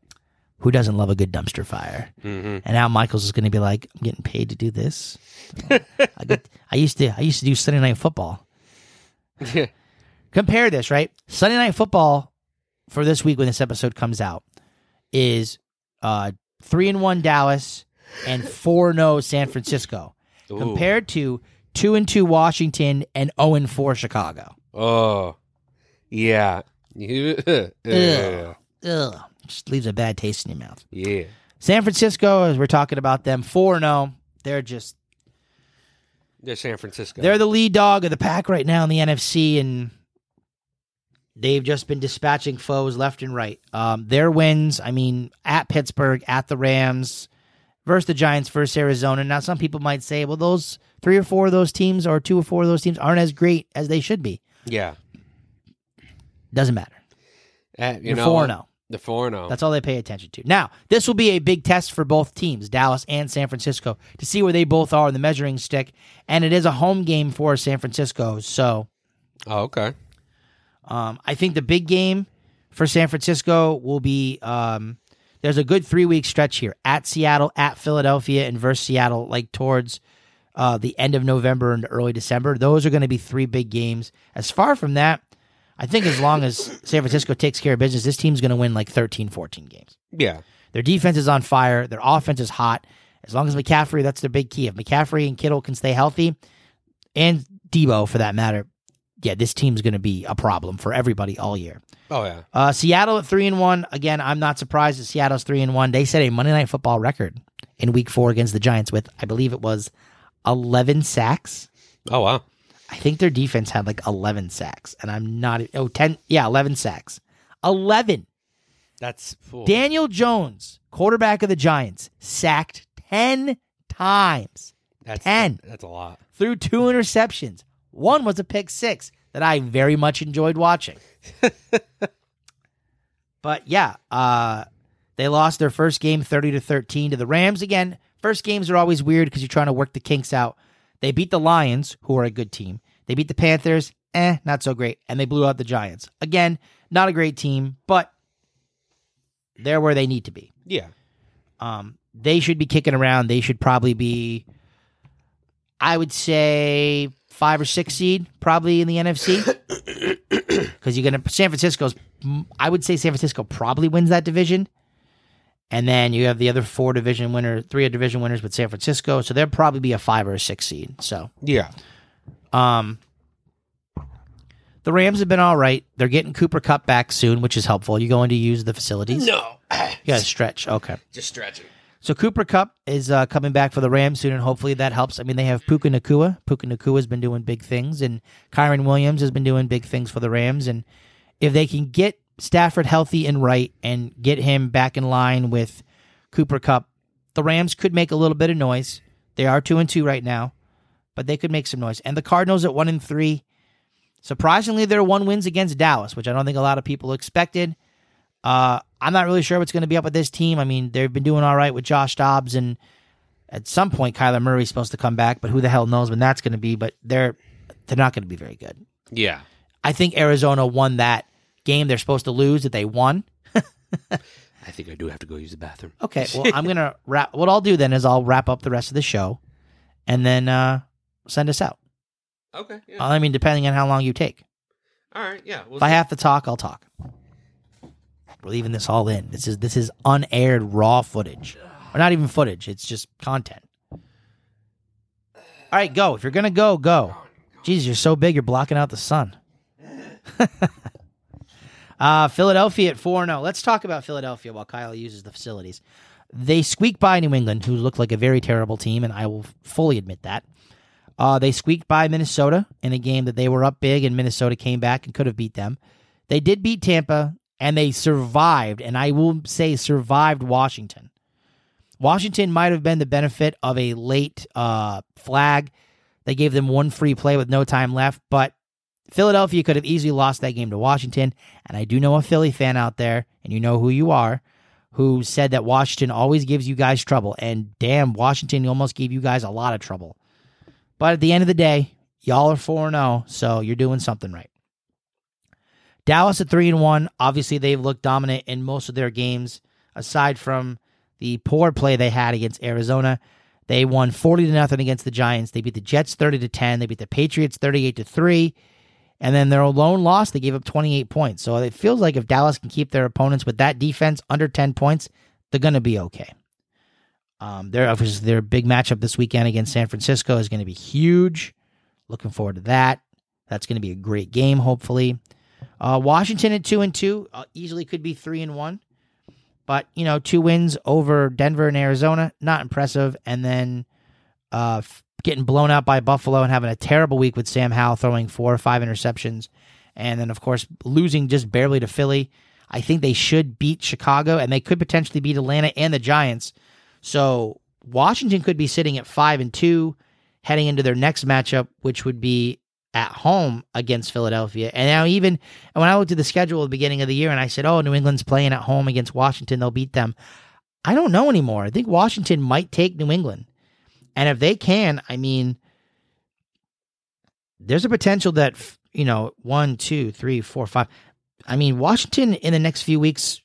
Who doesn't love a good dumpster fire? hmm And now Michaels is going to be like, I'm getting paid to do this. I, get, I used to I used to do Sunday night football. Compare this, right? Sunday night football for this week when this episode comes out is uh three and one Dallas and four no oh San Francisco, Ooh. compared to two and two Washington and zero and four Chicago. Oh, yeah. Yeah. Ugh, just leaves a bad taste in your mouth. Yeah. San Francisco, as we're talking about them, four and zero. They're just They're San Francisco. They're the lead dog of the pack right now in the NFC, and they've just been dispatching foes left and right. Um, their wins, I mean, at Pittsburgh, at the Rams, versus the Giants, versus Arizona. Now, some people might say, well, those three or four of those teams, or two or four of those teams, aren't as great as they should be. yeah. Doesn't matter. Uh, you You're know, four zero. The four zero. That's all they pay attention to. Now, this will be a big test for both teams, Dallas and San Francisco, to see where they both are in the measuring stick. And it is a home game for San Francisco. So Oh, okay. Um, I think the big game for San Francisco will be um, there's a good three week stretch here at Seattle, at Philadelphia, and versus Seattle, like towards uh, the end of November and early December. Those are going to be three big games. As far from that, I think as long as San Francisco takes care of business, this team's going to win like 13, 14 games. Yeah. Their defense is on fire. Their offense is hot. As long as McCaffrey, that's their big key. If McCaffrey and Kittle can stay healthy, and Deebo for that matter, yeah, this team's going to be a problem for everybody all year. Oh yeah. Uh, Seattle at three and one. Again, I'm not surprised that Seattle's three and one. They set a Monday Night Football record in Week Four against the Giants with, I believe it was, 11 sacks. Oh wow. I think their defense had like 11 sacks, and I'm not. Oh, 10. Yeah, 11 sacks. 11. That's fool. Daniel Jones, quarterback of the Giants, sacked 10 times, That's 10. That's a lot. threw two interceptions. One was a pick six that I very much enjoyed watching. but yeah, uh, they lost their first game 30 to 13 to the Rams. Again, first games are always weird because you're trying to work the kinks out. They beat the Lions, who are a good team. They beat the Panthers, eh, not so great. And they blew out the Giants. Again, not a great team, but they're where they need to be. Yeah. Um, they should be kicking around. They should probably be, I would say, five or six seed, probably in the NFC. Because you're gonna San Francisco's. I would say San Francisco probably wins that division, and then you have the other four division winner, three division winners with San Francisco. So they'll probably be a five or a six seed. So, Yeah. um, the Rams have been all right. They're getting Cooper Kupp back soon, which is helpful. You going to use the facilities? No. You got to stretch. Okay. Just stretching. So Cooper Kupp is uh, coming back for the Rams soon, and hopefully that helps. I mean, they have Puka Nacua. Puka Nacua has been doing big things, and Kyren Williams has been doing big things for the Rams. And if they can get Stafford healthy and right, and get him back in line with Cooper Kupp, the Rams could make a little bit of noise. They are two and two right now, but they could make some noise. And the Cardinals at one and three. Surprisingly, their one wins against Dallas, which I don't think a lot of people expected. Uh, I'm not really sure what's going to be up with this team. I mean, they've been doing all right with Josh Dobbs, and at some point, Kyler Murray's supposed to come back, but who the hell knows when that's going to be? But they're they're not going to be very good. Yeah. I think Arizona won that game they're supposed to lose that they won. I think I do have to go use the bathroom. Okay, well, I'm gonna wrap. What I'll do then is I'll wrap up the rest of the show, and then uh, send us out. Okay. Yeah. I mean, depending on how long you take. All right. Yeah. We'll If I have to talk, I'll talk. We're leaving this all in. This is this is unaired raw footage, or not even footage. It's just content. All right, go. If you're gonna go, go. Jesus, you're so big, you're blocking out the sun. uh, Philadelphia at four zero. Let's talk about Philadelphia while Kyle uses the facilities. They squeaked by New England, who looked like a very terrible team, and I will fully admit that. Uh, they squeaked by Minnesota in a game that they were up big, and Minnesota came back and could have beat them. They did beat Tampa, and they survived, and I will say survived Washington. Washington might have been the benefit of a late uh, flag. They gave them one free play with no time left, but Philadelphia could have easily lost that game to Washington. And I do know a Philly fan out there, and you know who you are, who said that Washington always gives you guys trouble. And damn, Washington almost gave you guys a lot of trouble. But at the end of the day, y'all are 4 0, so you're doing something right. Dallas at 3 and 1. Obviously, they've looked dominant in most of their games, aside from the poor play they had against Arizona. They won 40 to nothing against the Giants. They beat the Jets 30 to 10. They beat the Patriots 38 to 3. And then their lone loss, they gave up 28 points. So it feels like if Dallas can keep their opponents with that defense under 10 points, they're going to be okay. Um, their their big matchup this weekend against San Francisco is going to be huge. Looking forward to that. That's going to be a great game, hopefully. Uh, Washington at two and two uh, easily could be three and one, but you know two wins over Denver and Arizona, not impressive. And then uh, getting blown out by Buffalo and having a terrible week with Sam Howell throwing four or five interceptions. And then, of course, losing just barely to Philly. I think they should beat Chicago and they could potentially beat Atlanta and the Giants. So Washington could be sitting at five and two heading into their next matchup, which would be at home against Philadelphia. And now, even when I looked at the schedule at the beginning of the year and I said, oh, New England's playing at home against Washington, they'll beat them. I don't know anymore. I think Washington might take New England. And if they can, I mean, there's a potential that, you know, one, two, three, four, five. I mean, Washington in the next few weeks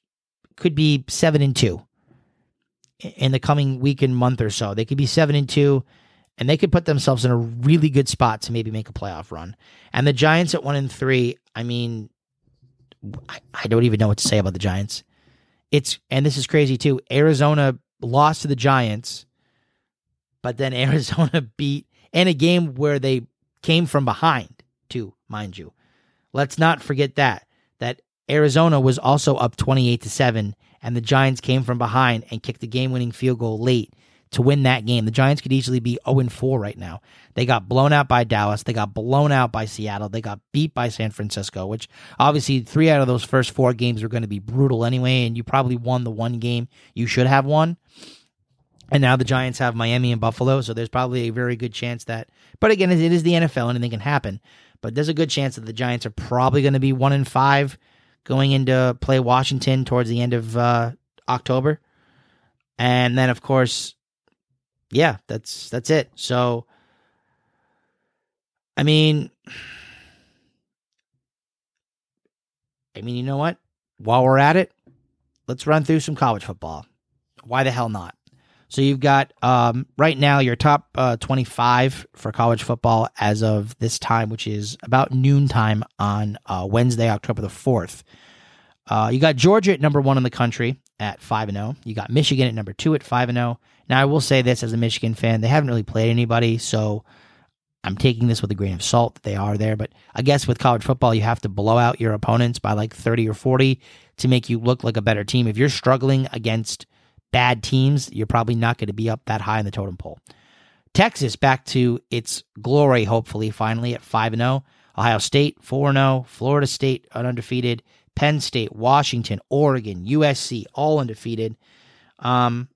could be seven and two in the coming week and month or so. They could be seven and two, and they could put themselves in a really good spot to maybe make a playoff run. And the Giants at one and three, I mean, I, I don't even know what to say about the Giants. It's and this is crazy too. Arizona lost to the Giants, but then Arizona beat in a game where they came from behind, too, mind you. Let's not forget that that Arizona was also up 28 to 7 and the Giants came from behind and kicked the game-winning field goal late to win that game. The Giants could easily be 0 4 right now. They got blown out by Dallas. They got blown out by Seattle. They got beat by San Francisco, which obviously three out of those first four games are going to be brutal anyway. And you probably won the one game you should have won. And now the Giants have Miami and Buffalo. So there's probably a very good chance that, but again, it is the NFL. Anything can happen. But there's a good chance that the Giants are probably going to be one in five going into play Washington towards the end of uh, October. And then, of course, yeah, that's that's it. So, I mean, I mean, you know what? While we're at it, let's run through some college football. Why the hell not? So you've got um, right now your top uh, 25 for college football as of this time, which is about noontime on uh, Wednesday, October the 4th. Uh, you got Georgia at number one in the country at 5 and 0. You got Michigan at number two at 5 and 0. Now, I will say this as a Michigan fan, they haven't really played anybody, so I'm taking this with a grain of salt that they are there. But I guess with college football, you have to blow out your opponents by like 30 or 40 to make you look like a better team. If you're struggling against bad teams, you're probably not going to be up that high in the totem pole. Texas back to its glory, hopefully, finally at 5 0. Ohio State 4 0. Florida State undefeated. Penn State, Washington, Oregon, USC, all undefeated. Um,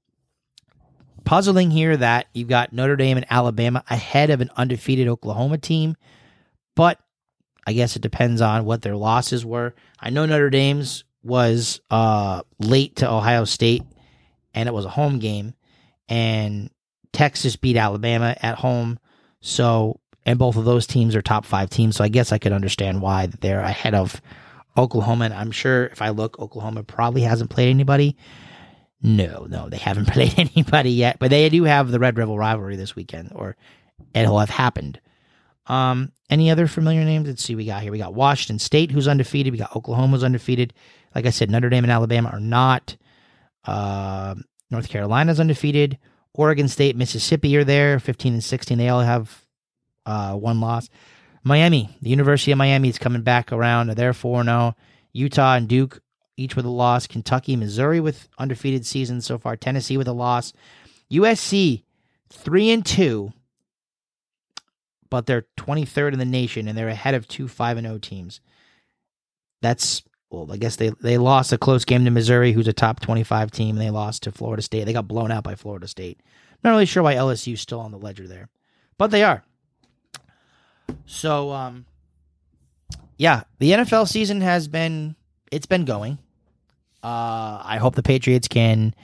puzzling here that you've got Notre Dame and Alabama ahead of an undefeated Oklahoma team, but I guess it depends on what their losses were. I know Notre Dame's was uh, late to Ohio State and it was a home game, and Texas beat Alabama at home. So, and both of those teams are top five teams. So I guess I could understand why they're ahead of Oklahoma. And I'm sure if I look, Oklahoma probably hasn't played anybody. No, no, they haven't played anybody yet, but they do have the Red River rivalry this weekend, or it'll have happened. Um, any other familiar names? Let's see. We got here. We got Washington State, who's undefeated. We got Oklahoma, who's undefeated. Like I said, Notre Dame and Alabama are not. Uh, North Carolina's undefeated. Oregon State, Mississippi are there, 15 and 16. They all have uh, one loss. Miami, the University of Miami is coming back around. They're 4 0. Utah and Duke, each with a loss. Kentucky, Missouri with undefeated seasons so far. Tennessee with a loss. USC, 3 and 2, but they're 23rd in the nation and they're ahead of two 5 and 0 teams. That's well, I guess they they lost a close game to Missouri, who's a top 25 team, and they lost to Florida State. They got blown out by Florida State. Not really sure why LSU's still on the ledger there, but they are. So, um, yeah, the NFL season has been it's been going. Uh, I hope the Patriots can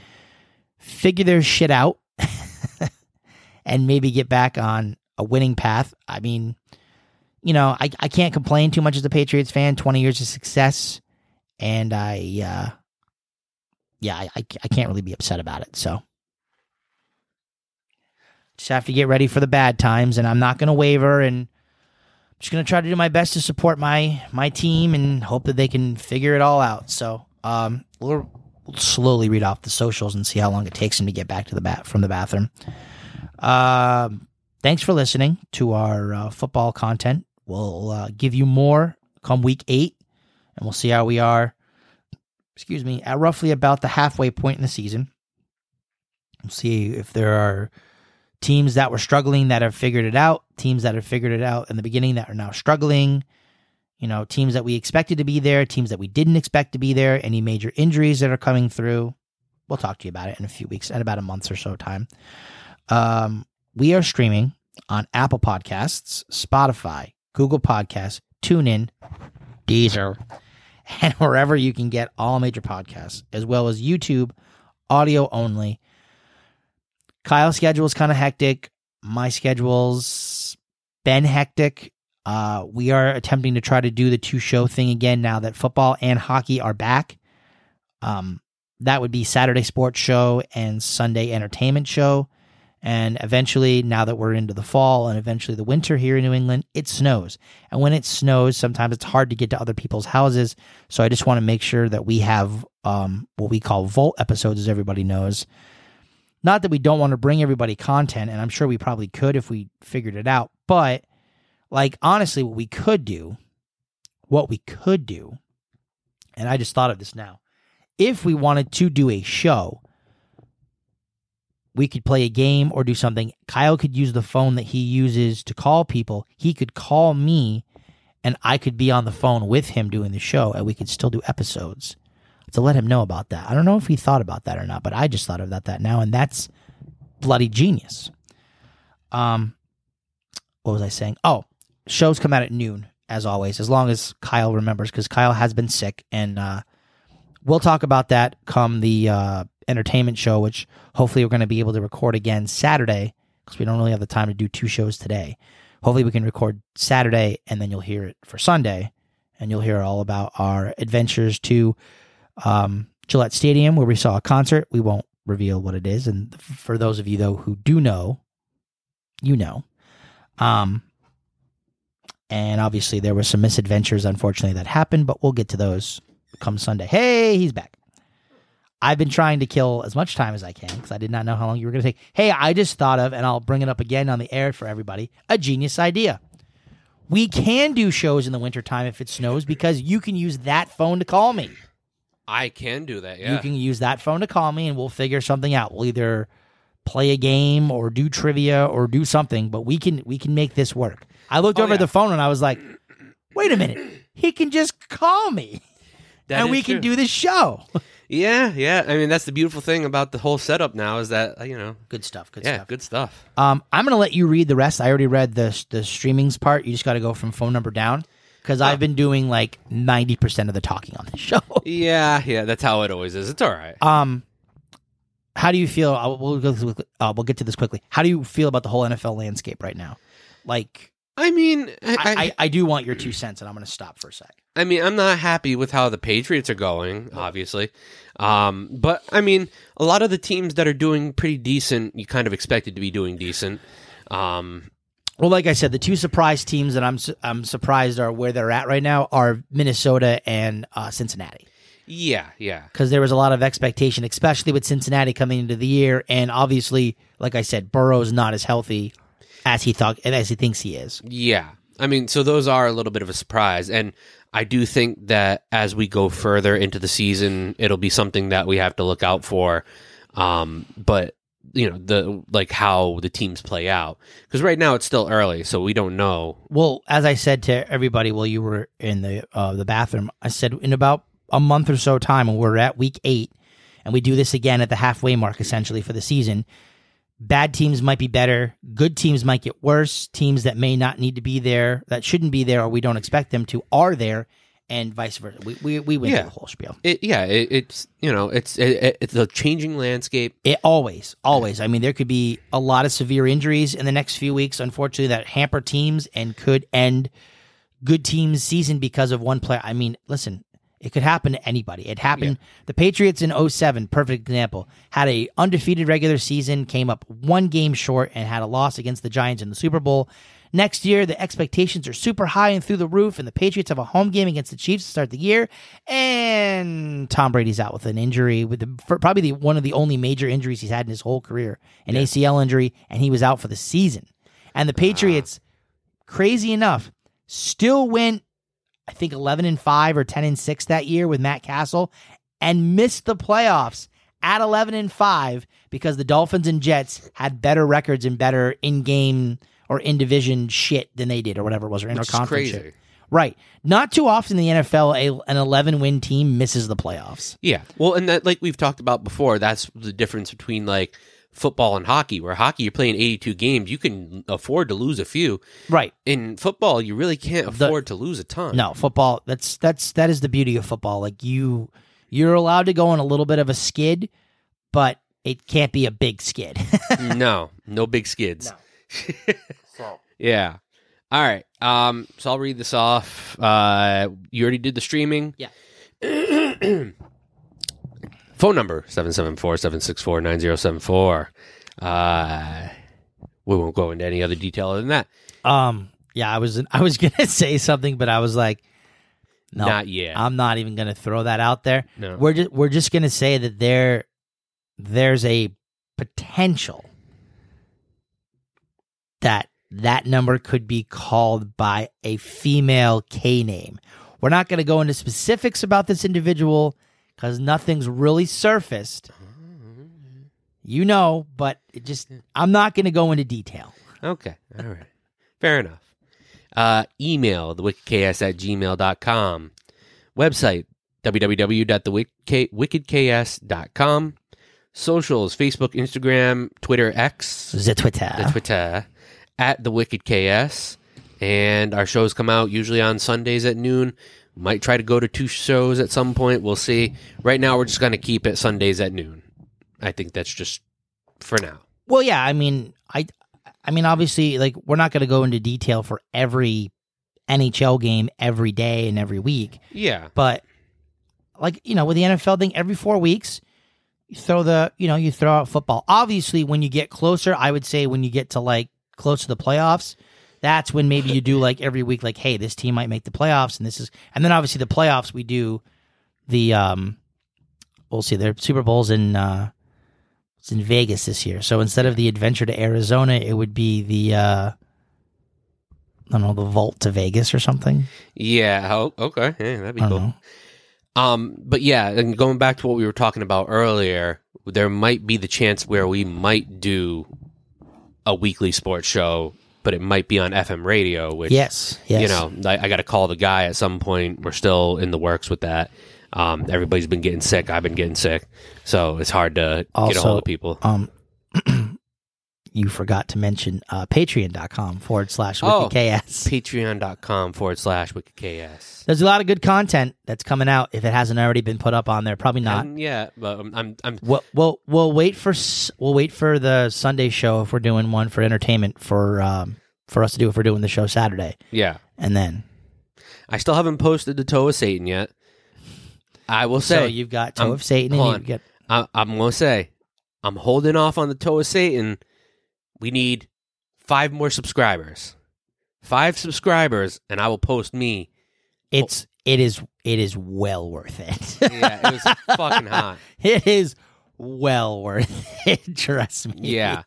figure their shit out and maybe get back on a winning path. I mean, you know, I, I can't complain too much as a Patriots fan. 20 years of success and I, uh, yeah, I, I can't really be upset about it. So just have to get ready for the bad times, and I'm not going to waver, and I'm just going to try to do my best to support my my team and hope that they can figure it all out. So um, we'll, slowly read off the socials and see how long it takes them to get back to the bat from the bathroom. Uh, thanks for listening to our uh, football content. We'll uh, give you more come week eight and we'll see how we are, excuse me, at roughly about the halfway point in the season. We'll see if there are teams that were struggling that have figured it out, teams that have figured it out in the beginning that are now struggling, you know, teams that we expected to be there, teams that we didn't expect to be there, any major injuries that are coming through. We'll talk to you about it in a few weeks, in about a month or so time. Um, we are streaming on Apple Podcasts, Spotify, Google Podcasts, TuneIn, Deezer, and wherever you can get all major podcasts, as well as YouTube, audio only. Kyle's schedule is kind of hectic. My schedule's been hectic. Uh, we are attempting to try to do the two show thing again now that football and hockey are back. Um, that would be Saturday sports show and Sunday entertainment show. And eventually, now that we're into the fall and eventually the winter here in New England, it snows. And when it snows, sometimes it's hard to get to other people's houses. So I just want to make sure that we have um, what we call Volt episodes, as everybody knows. Not that we don't want to bring everybody content, and I'm sure we probably could if we figured it out. But, like, honestly, what we could do, what we could do, and I just thought of this now, if we wanted to do a show we could play a game or do something. Kyle could use the phone that he uses to call people. He could call me and I could be on the phone with him doing the show and we could still do episodes to let him know about that. I don't know if he thought about that or not, but I just thought about that now and that's bloody genius. Um what was I saying? Oh, shows come out at noon as always, as long as Kyle remembers cuz Kyle has been sick and uh we'll talk about that come the uh entertainment show, which hopefully we're going to be able to record again Saturday because we don't really have the time to do two shows today. Hopefully we can record Saturday and then you'll hear it for Sunday and you'll hear all about our adventures to um, Gillette Stadium where we saw a concert. We won't reveal what it is. And for those of you though who do know, you know. Um, and obviously there were some misadventures unfortunately that happened, but we'll get to those come Sunday. Hey, he's back. I've been trying to kill as much time as I can because I did not know how long you were going to take. Hey, I just thought of, and I'll bring it up again on the air for everybody, a genius idea. We can do shows in the wintertime if it snows because you can use that phone to call me. I can do that. Yeah. You can use that phone to call me and we'll figure something out. We'll either play a game or do trivia or do something, but we can we can make this work. I looked Oh, over yeah. the phone and I was like, "Wait a minute. He can just call me That and we can do the show." Yeah, yeah. I mean, that's the beautiful thing about the whole setup now is that uh, you know, Good stuff. Good yeah, stuff. good stuff. Um, I'm gonna let you read the rest. I already read the the streamings part. You just got to go from phone number down because I've been doing like ninety percent of the talking on this show. Yeah, yeah. That's how it always is. It's all right. Um, how do you feel? uh, We'll go uh, we'll get to this quickly. How do you feel about the whole NFL landscape right now? Like, I mean, I, I, I, I, do want your two cents, and I'm gonna stop for a sec. I mean, I'm not happy with how the Patriots are going, obviously. Um, but I mean, a lot of the teams that are doing pretty decent, you kind of expected to be doing decent. Um, Well, like I said, the two surprise teams that I'm su- I'm surprised are where they're at right now are Minnesota and uh, Cincinnati. yeah, yeah, because there was a lot of expectation, especially with Cincinnati coming into the year, and obviously, like I said, Burrow's not as healthy as he thought and as he thinks he is. yeah. I mean, so those are a little bit of a surprise, and I do think that as we go further into the season, it'll be something that we have to look out for. Um, but you know, the like how the teams play out because right now it's still early, so we don't know. Well, as I said to everybody while you were in the uh, the bathroom, I said in about a month or so time, when we're at week eight, and we do this again at the halfway mark, essentially for the season. Bad teams might be better. Good teams might get worse. Teams that may not need to be there, that shouldn't be there, or we don't expect them to, are there, and vice versa. We we, we went Yeah. through the whole spiel. It, yeah, it, it's you know, it's it, it's a changing landscape. It always, always. I mean, there could be a lot of severe injuries in the next few weeks, unfortunately, that hamper teams and could end good teams' season because of one player. I mean, listen, it could happen to anybody. It happened. The Patriots in 07, perfect example, had a undefeated regular season, came up one game short, and had a loss against the Giants in the Super Bowl. Next year, the expectations are super high and through the roof, and the Patriots have a home game against the Chiefs to start the year. And Tom Brady's out with an injury, with the, probably the, one of the only major injuries he's had in his whole career, an ACL injury, and he was out for the season. And the ah. Patriots, crazy enough, still went, I think, 11 and 5 or 10 and 6 that year with Matt Cassel and missed the playoffs at 11 and 5 because the Dolphins and Jets had better records and better in-game or in-division shit than they did or whatever it was or interconference crazy. shit. Right. Not too often in the NFL a, an 11 win team misses the playoffs. Yeah. Well, and that like we've talked about before, that's the difference between like football and hockey. Where hockey you're playing 82 games, you can afford to lose a few. Right. In football, you really can't The- afford to lose a ton. No, football that's that's that is the beauty of football. Like you you're allowed to go on a little bit of a skid, but it can't be a big skid. no, no big skids. So Yeah. All right. Um. So I'll read this off. Uh. You already did the streaming. Yeah. Phone number 774-764-9074. Uh. We won't go into any other detail other than that. Um. Yeah, I was I was gonna say something, but I was like, no, Not yet. I'm not even gonna throw that out there. no. We're just we're just gonna say that there there's a potential that that number could be called by a female K name. We're not going to go into specifics about this individual because nothing's really surfaced. You know, but it just I'm not going to go into detail. Okay. All right. Fair enough. Uh, email thewickedks at gmail.com. Website www.thewickedks.com. Socials Facebook, Instagram, Twitter, X, The Twitter. the Twitter, at the Wicked KS. And our shows come out usually on Sundays at noon. Might try to go to two shows at some point. We'll see. Right now, we're just going to keep it Sundays at noon. I think that's just for now. Well, yeah, I mean, I, I mean, obviously, like we're not going to go into detail for every NHL game every day and every week, Yeah. but like you know, with the NFL thing, every four weeks, you throw the, you know, you throw out football. Obviously, when you get closer, I would say when you get to like close to the playoffs, that's when maybe you do like every week, like, hey, this team might make the playoffs, and this is, and then obviously the playoffs, we do the, um, we'll see, their Super Bowls in. uh it's in Vegas this year. So instead of the adventure to Arizona, it would be the uh I don't know, the vault to Vegas or something. Yeah. Oh, okay. Yeah, that'd be cool. know. Um, but yeah, and going back to what we were talking about earlier, there might be the chance where we might do a weekly sports show, but it might be on FM radio, which Yes. Yes. you know, I, I got to call the guy at some point. We're still in the works with that. Um, everybody's been getting sick. I've been getting sick, so it's hard to get a hold of people. Um you forgot to mention uh patreon.com forward slash Oh. wickedks. Patreon.com forward slash wickedks. There's a lot of good content that's coming out if it hasn't already been put up on there. Probably not. Um, yeah, but I'm, I'm, I'm We'll, we'll we'll wait for we'll wait for the Sunday show if we're doing one for entertainment for um for us to do if we're doing the show Saturday yeah. and then I still haven't posted the toe of Satan yet. I will say so you've got Toe I'm- of Satan and you get I, I'm gonna say I'm holding off on the toe of Satan. We need five more subscribers. Five subscribers, and I will post me. It's it is it is well worth it. Yeah, it was fucking hot. it is well worth it. Trust me. Yeah.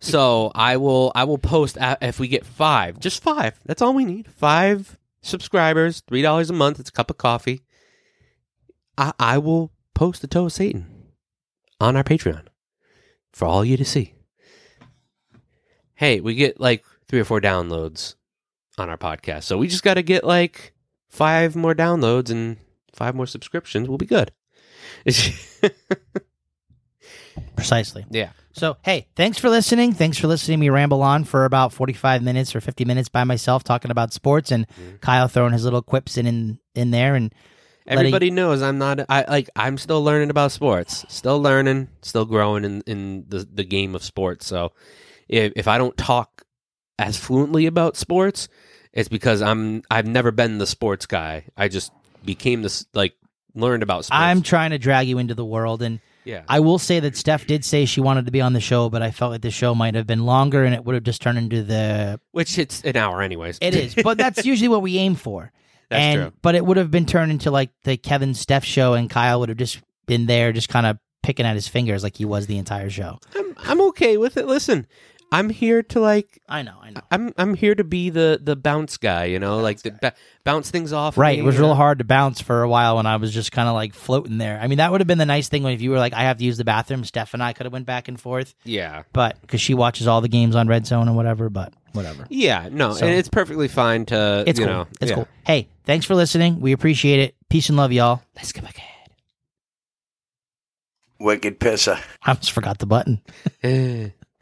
So I will I will post if we get five, just five. That's all we need. Five subscribers, three dollars a month. It's a cup of coffee. I I will post the toe of Satan on our Patreon for all you to see. Hey, we get like three or four downloads on our podcast, so we just got to get like five more downloads and five more subscriptions. We'll be good. Precisely. yeah. So hey, thanks for listening. Thanks for listening to me ramble on for about forty five minutes or fifty minutes by myself talking about sports and Mhm. Kyle throwing his little quips in in, in there and letting- Everybody knows I'm not. I like. I'm still learning about sports. Still learning. Still growing in in the the game of sports. So, if if I don't talk as fluently about sports, it's because I'm. I've never been the sports guy. I just became this like learned about sports. I'm trying to drag you into the world and yeah. I will say that Steph did say she wanted to be on the show, but I felt like the show might have been longer and it would have just turned into the Which it's an hour anyways. It is, but that's usually what we aim for. That's and true. but it would have been turned into like the Kevin Steph show, and Kyle would have just been there, just kind of picking at his fingers like he was the entire show. I'm I'm okay with it. Listen, I'm here to like I know, I know. I'm I'm here to be the the bounce guy, you know, like the ba- bounce things off. Right. me, It was you real know? hard to bounce for a while when I was just kind of like floating there. I mean, that would have been the nice thing when if you were like, I have to use the bathroom. Steph and I could have went back and forth, Yeah, but because she watches all the games on Red Zone and whatever. But whatever. yeah, no, So- and it's perfectly fine to It's you cool. know, it's yeah. cool. Hey, thanks for listening. We appreciate it. Peace and love, y'all. Let's go back ahead. Wicked pisser. I almost forgot the button. ahead.